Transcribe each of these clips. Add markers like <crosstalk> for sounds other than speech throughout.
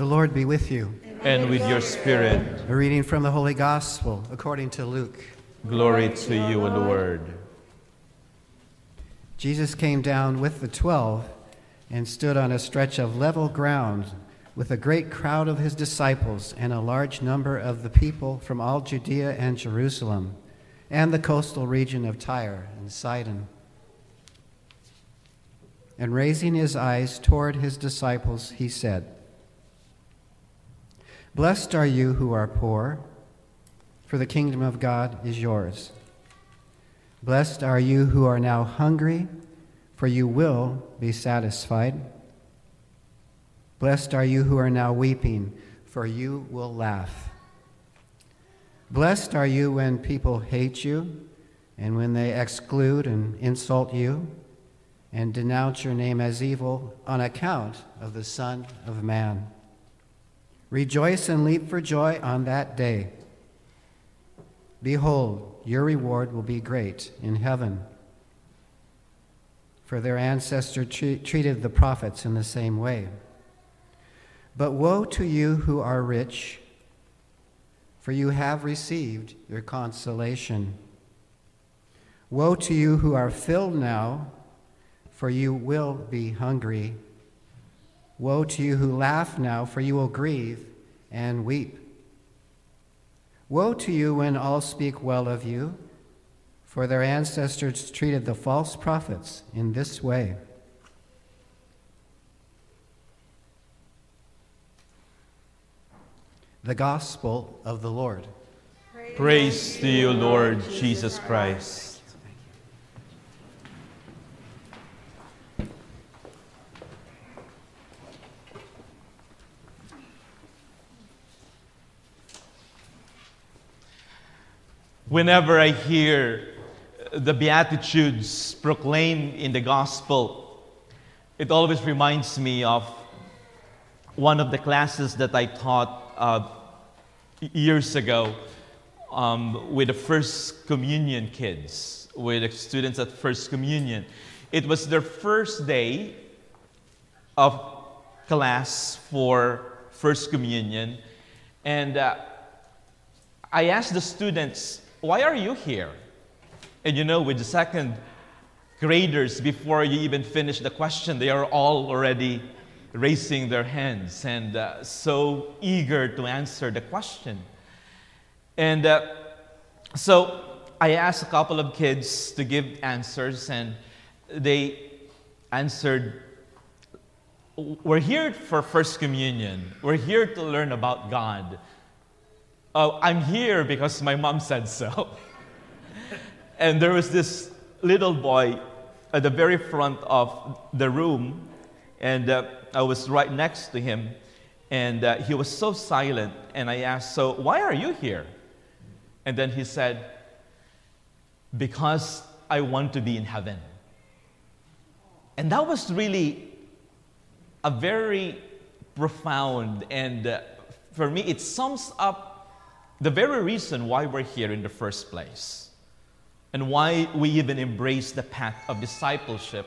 The Lord be with you. and with your spirit. A reading from the Holy Gospel according to Luke. Glory to you, O Lord. Jesus came down with the twelve and stood on a stretch of level ground with a great crowd of his disciples and a large number of the people from all Judea and Jerusalem and the coastal region of Tyre and Sidon. And raising his eyes toward his disciples, he said, Blessed are you who are poor, for the kingdom of God is yours. Blessed are you who are now hungry, for you will be satisfied. Blessed are you who are now weeping, for you will laugh. Blessed are you when people hate you, and when they exclude and insult you, and denounce your name as evil on account of the Son of Man. Rejoice and leap for joy on that day. Behold, your reward will be great in heaven. For their ancestor tre- treated the prophets in the same way. But woe to you who are rich, for you have received your consolation. Woe to you who are filled now, for you will be hungry. Woe to you who laugh now, for you will grieve and weep. Woe to you when all speak well of you, for their ancestors treated the false prophets in this way. The Gospel of the Lord. Praise to you, Lord Jesus Christ. Whenever I hear the Beatitudes proclaimed in the Gospel, it always reminds me of one of the classes that I taught uh, years ago um, with the First Communion kids, with the students at First Communion. It was their first day of class for First Communion, and uh, I asked the students, Why are you here? And you know, with the second graders, before you even finish the question, they are all already raising their hands and uh, so eager to answer the question. And uh, so I asked a couple of kids to give answers, and they answered, We're here for First Communion. We're here to learn about God. Oh, I'm here because my mom said so. <laughs> and there was this little boy at the very front of the room, and uh, I was right next to him, and uh, he was so silent. And I asked, So, why are you here? And then he said, Because I want to be in heaven. And that was really a very profound, and uh, for me, it sums up the very reason why we're here in the first place and why we even embrace the path of discipleship.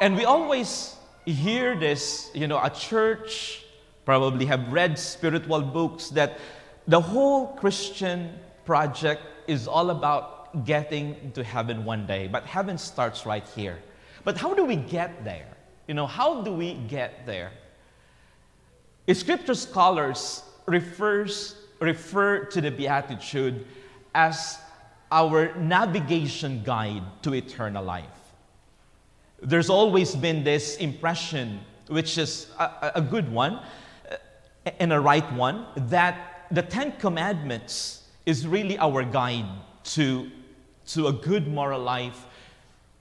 And we always hear this, you know, a church probably have read spiritual books that the whole Christian project is all about getting to heaven one day. But heaven starts right here. But how do we get there? You know, how do we get there? Scripture scholars refers, refer to the Beatitude as our navigation guide to eternal life. There's always been this impression, which is a, a good one and a right one, that the Ten Commandments is really our guide to, to a good moral life,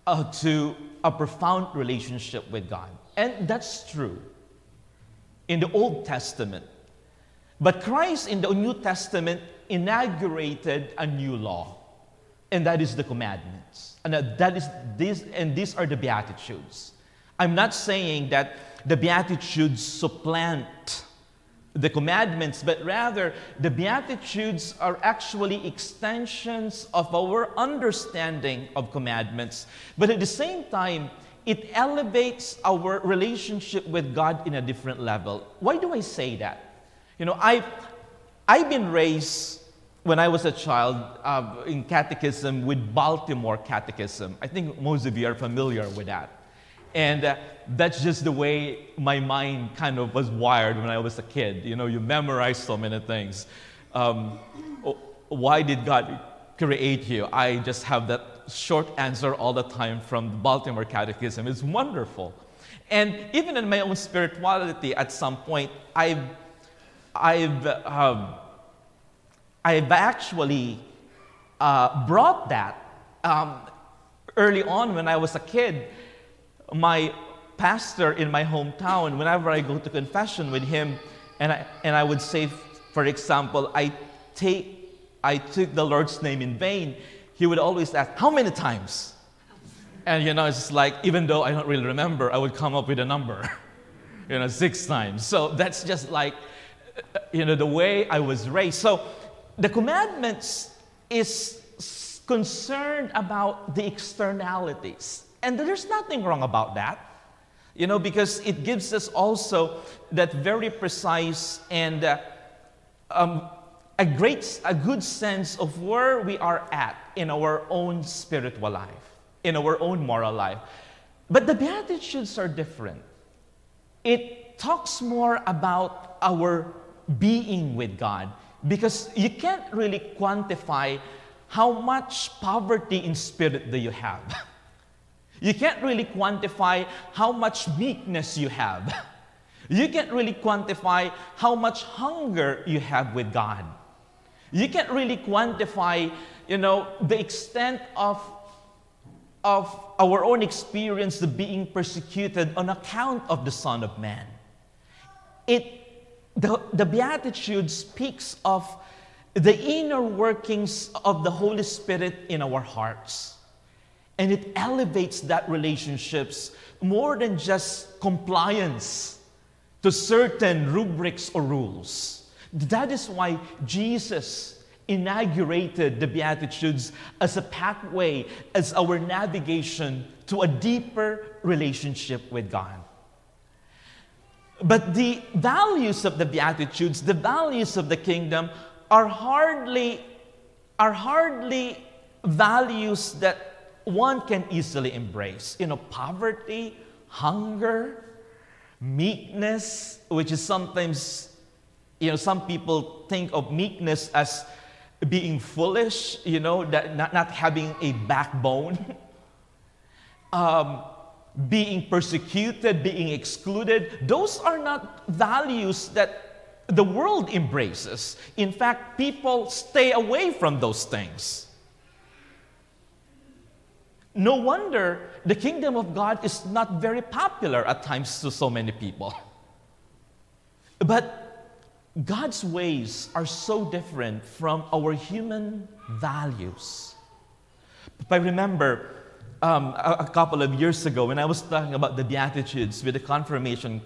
uh, to a profound relationship with God. And that's true in the Old Testament. But Christ in the New Testament inaugurated a new law, and that is the commandments. And that is this, and these are the beatitudes. I'm not saying that the beatitudes supplant the commandments, but rather the beatitudes are actually extensions of our understanding of commandments. But at the same time, it elevates our relationship with God in a different level. Why do I say that? You know, I've, I've been raised when I was a child uh, in catechism with Baltimore Catechism. I think most of you are familiar with that. And uh, that's just the way my mind kind of was wired when I was a kid. You know, you memorize so many things. Um, why did God create you? I just have that short answer all the time from the Baltimore Catechism. It's wonderful. And even in my own spirituality, at some point, I've, I've, um, I've actually uh, brought that. Um, early on, when I was a kid, my pastor in my hometown, whenever I go to confession with him, and I, and I would say, for example, I, take, I took the Lord's name in vain, he would always ask, How many times? And you know, it's like, even though I don't really remember, I would come up with a number, <laughs> you know, six times. So that's just like, you know, the way I was raised. So the commandments is concerned about the externalities. And there's nothing wrong about that. You know, because it gives us also that very precise and uh, um, a great, a good sense of where we are at in our own spiritual life, in our own moral life. But the Beatitudes are different. It talks more about our being with God because you can't really quantify how much poverty in spirit do you have. <laughs> You can't really quantify how much meekness you have. <laughs> You can't really quantify how much hunger you have with God. You can't really quantify, you know, the extent of, of our own experience of being persecuted on account of the Son of Man. It, the, the Beatitude speaks of the inner workings of the Holy Spirit in our hearts. And it elevates that relationships more than just compliance to certain rubrics or rules. That is why Jesus inaugurated the Beatitudes as a pathway, as our navigation to a deeper relationship with God. But the values of the Beatitudes, the values of the kingdom, are hardly, are hardly values that one can easily embrace. You know, poverty, hunger, meekness, which is sometimes, you know, some people think of meekness as being foolish, you know, that not, not having a backbone, <laughs> um, being persecuted, being excluded. Those are not values that the world embraces. In fact, people stay away from those things. No wonder the kingdom of God is not very popular at times to so many people. But God's ways are so different from our human values. But remember um, a, a couple of years ago when I was talking about the Beatitudes with the confirmation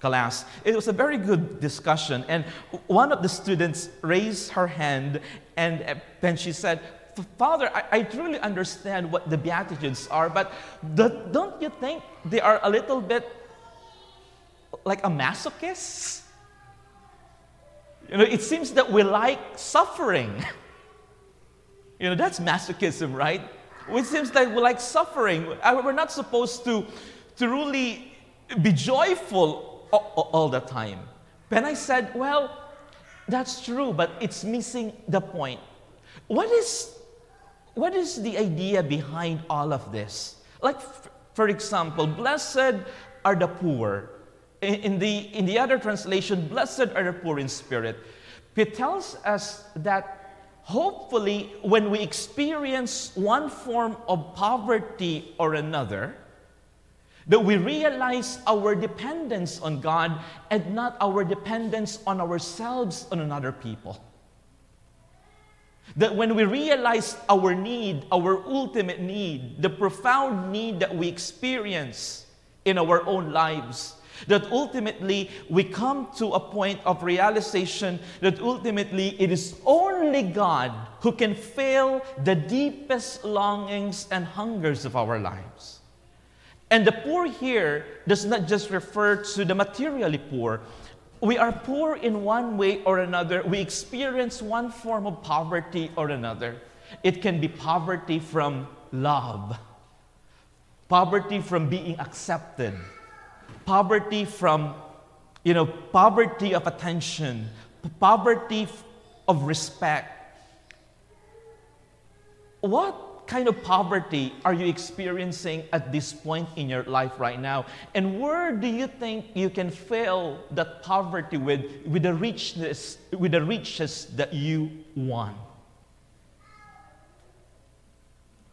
class. It was a very good discussion, and one of the students raised her hand and then she said, Father, I, I truly understand what the Beatitudes are, but the, don't you think they are a little bit like a masochist? You know, it seems that we like suffering. <laughs> You know, that's masochism, right? It seems like we like suffering. Uh, we're not supposed to, to really be joyful all, all the time. Then I said, well, that's true, but it's missing the point. What is what is the idea behind all of this? Like, for example, blessed are the poor. In the, in the other translation, blessed are the poor in spirit. It tells us that hopefully, when we experience one form of poverty or another, that we realize our dependence on God and not our dependence on ourselves and on other people. That when we realize our need, our ultimate need, the profound need that we experience in our own lives, that ultimately we come to a point of realization that ultimately it is only God who can fill the deepest longings and hungers of our lives. And the poor here does not just refer to the materially poor. We are poor in one way or another. We experience one form of poverty or another. It can be poverty from love, poverty from being accepted, poverty from, you know, poverty of attention, poverty of respect. What kind of poverty are you experiencing at this point in your life right now? And where do you think you can fill that poverty with, with the richness, with the riches that you want?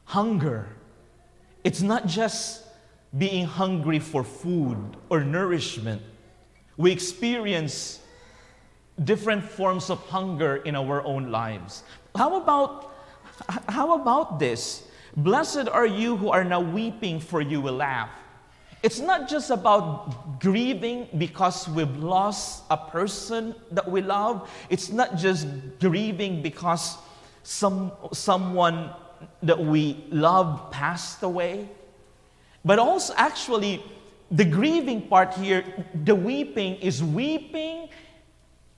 Hunger. It's not just being hungry for food or nourishment. We experience different forms of hunger in our own lives. How about, how about this? Blessed are you who are now weeping, for you will laugh. It's not just about grieving because we've lost a person that we love. It's not just grieving because some, someone that we love passed away. But also, actually, the grieving part here, the weeping, is weeping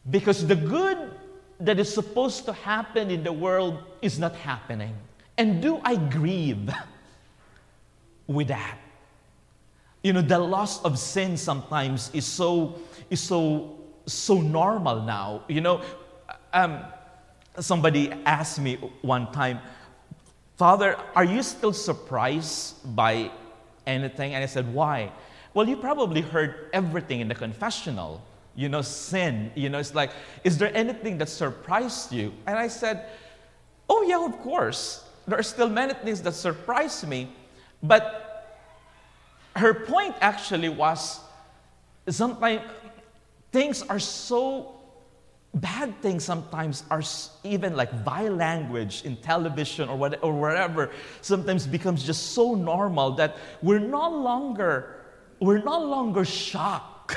because the good that is supposed to happen in the world is not happening. And do I grieve <laughs> with that? You know, the loss of sin sometimes is so, is so, so normal now. You know, um, somebody asked me one time, Father, are you still surprised by anything? And I said, Why? Well, you probably heard everything in the confessional you know, sin. You know, it's like, is there anything that surprised you? And I said, oh, yeah, of course. There are still many things that surprise me. But her point actually was sometimes things are so bad things sometimes are even like vile language in television or, what, or sometimes becomes just so normal that we're no longer we're no longer shocked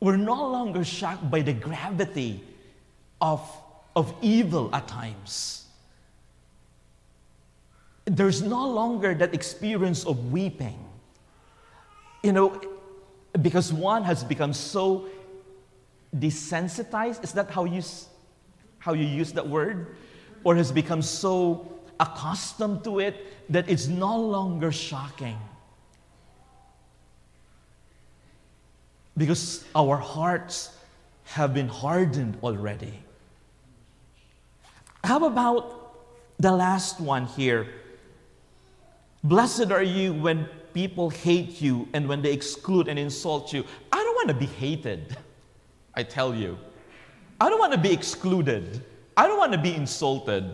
we're no longer shocked by the gravity of, of evil at times. There's no longer that experience of weeping. You know, because one has become so desensitized. Is that how you, how you use that word? Or has become so accustomed to it that it's no longer shocking. because our hearts have been hardened already. How about the last one here? Blessed are you when people hate you and when they exclude and insult you. I don't want to be hated, <laughs> I tell you. I don't want to be excluded. I don't want to be insulted.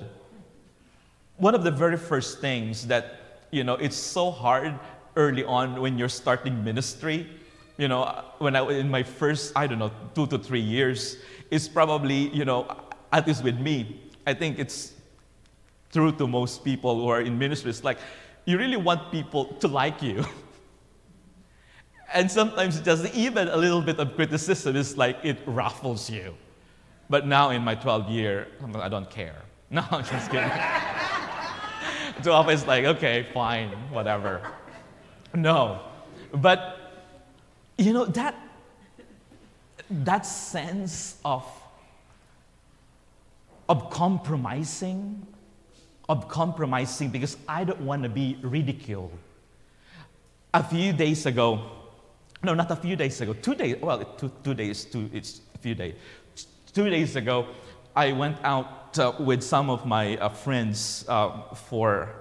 One of the very first things that, you know, it's so hard early on when you're starting ministry you know, when I in my first, I don't know, two to three years, is probably, you know, at least with me, I think it's true to most people who are in ministry. It's like you really want people to like you. <laughs> and sometimes just even a little bit of criticism is like it ruffles you. But now in my 12 year, I don't care. <laughs> No, I'm just kidding. <laughs> 12 is like, okay, fine, whatever. No. But you know, that, that sense of, of compromising, of compromising because I don't want to be ridiculed. A few days ago, no, not a few days ago, two days, well, two, two days, two, it's a few days. Two days ago, I went out uh, with some of my uh, friends uh, for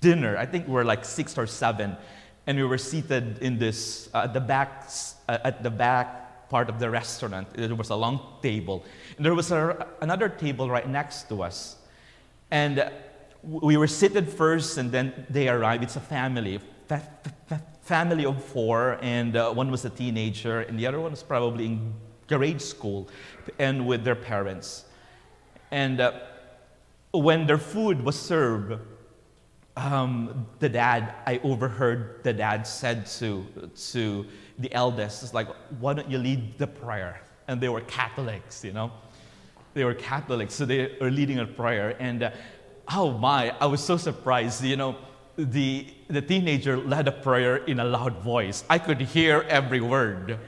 dinner. I think we're like six or seven and we were seated in this uh, at the back uh, at the back part of the restaurant. There was a long table, and there was a, another table right next to us, and we were seated first, and then they arrived. It's a family, fa- fa- family of four, and uh, one was a teenager, and the other one was probably in grade school, and with their parents. And uh, when their food was served, um, the dad, I overheard the dad said to, to the eldest, it's like, why don't you lead the prayer? And they were Catholics, you know? They were Catholics, so they were leading a prayer. And uh, oh my, I was so surprised. You know, the, the teenager led a prayer in a loud voice. I could hear every word.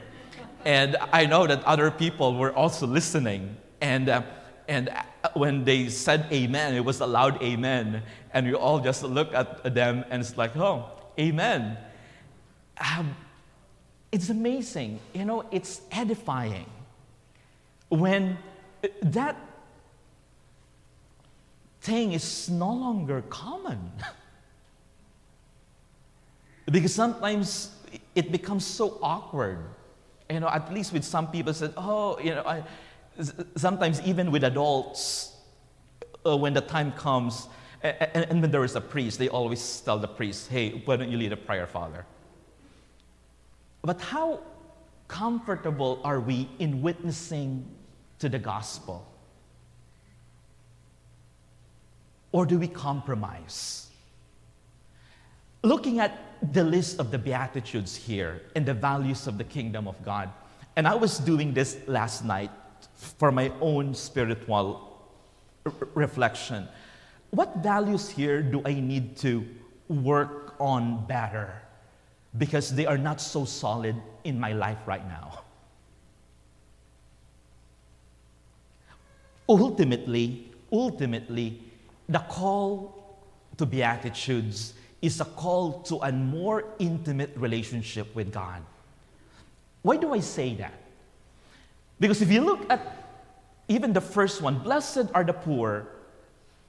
And I know that other people were also listening. And, uh, and uh, when they said amen, it was a loud amen. And we all just look at them and it's like, oh, amen. Um, it's amazing. You know, it's edifying when that thing is no longer common. <laughs> because sometimes it becomes so awkward. You know, at least with some people said, oh, you know, I, sometimes even with adults, uh, when the time comes, and, and, when there is a priest, they always tell the priest, hey, why don't you lead a prayer, Father? But how comfortable are we in witnessing to the gospel? Or do we compromise? Looking at the list of the Beatitudes here and the values of the kingdom of God, and I was doing this last night for my own spiritual r- reflection. What values here do I need to work on better? Because they are not so solid in my life right now. Ultimately, ultimately, the call to Beatitudes is a call to a more intimate relationship with God. Why do I say that? Because if you look at even the first one, blessed are the poor,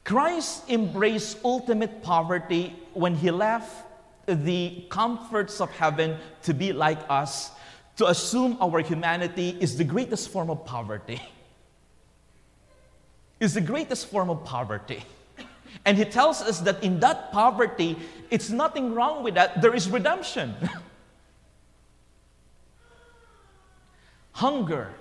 Christ embraced ultimate poverty when he left the comforts of heaven to be like us, to assume our humanity is the greatest form of poverty. <laughs> Is the greatest form of poverty. And he tells us that in that poverty, it's nothing wrong with that. There is redemption. <laughs> hunger.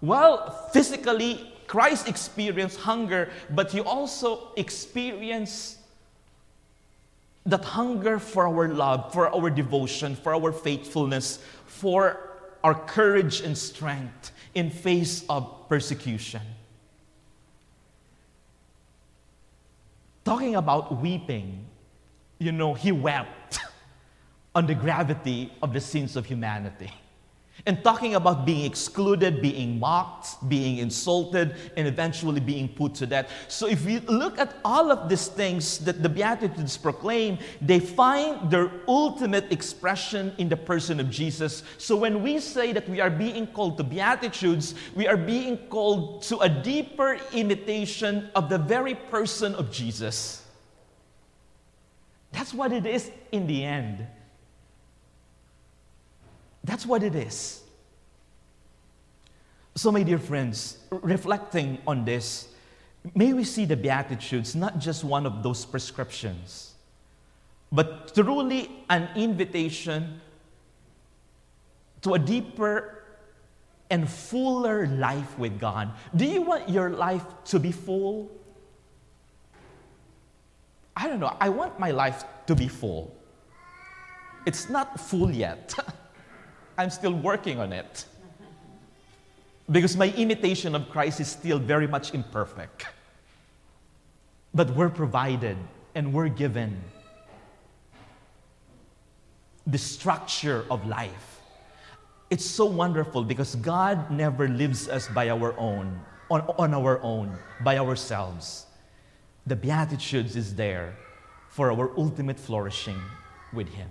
Well, physically, Christ experienced hunger, but he also experienced that hunger for our love, for our devotion, for our faithfulness, for our courage and strength in face of persecution. Talking about weeping, you know, he wept <laughs> on the gravity of the sins of humanity. And talking about being excluded, being mocked, being insulted, and eventually being put to death. So, if you look at all of these things that the Beatitudes proclaim, they find their ultimate expression in the person of Jesus. So, when we say that we are being called to Beatitudes, we are being called to a deeper imitation of the very person of Jesus. That's what it is in the end. That's what it is. So, my dear friends, reflecting on this, may we see the Beatitudes not just one of those prescriptions, but truly an invitation to a deeper and fuller life with God. Do you want your life to be full? I don't know. I want my life to be full. It's not full yet. <laughs> I'm still working on it. Because my imitation of Christ is still very much imperfect. But we're provided and we're given the structure of life. It's so wonderful because God never lives us by our own, on, on our own, by ourselves. The Beatitudes is there for our ultimate flourishing with Him.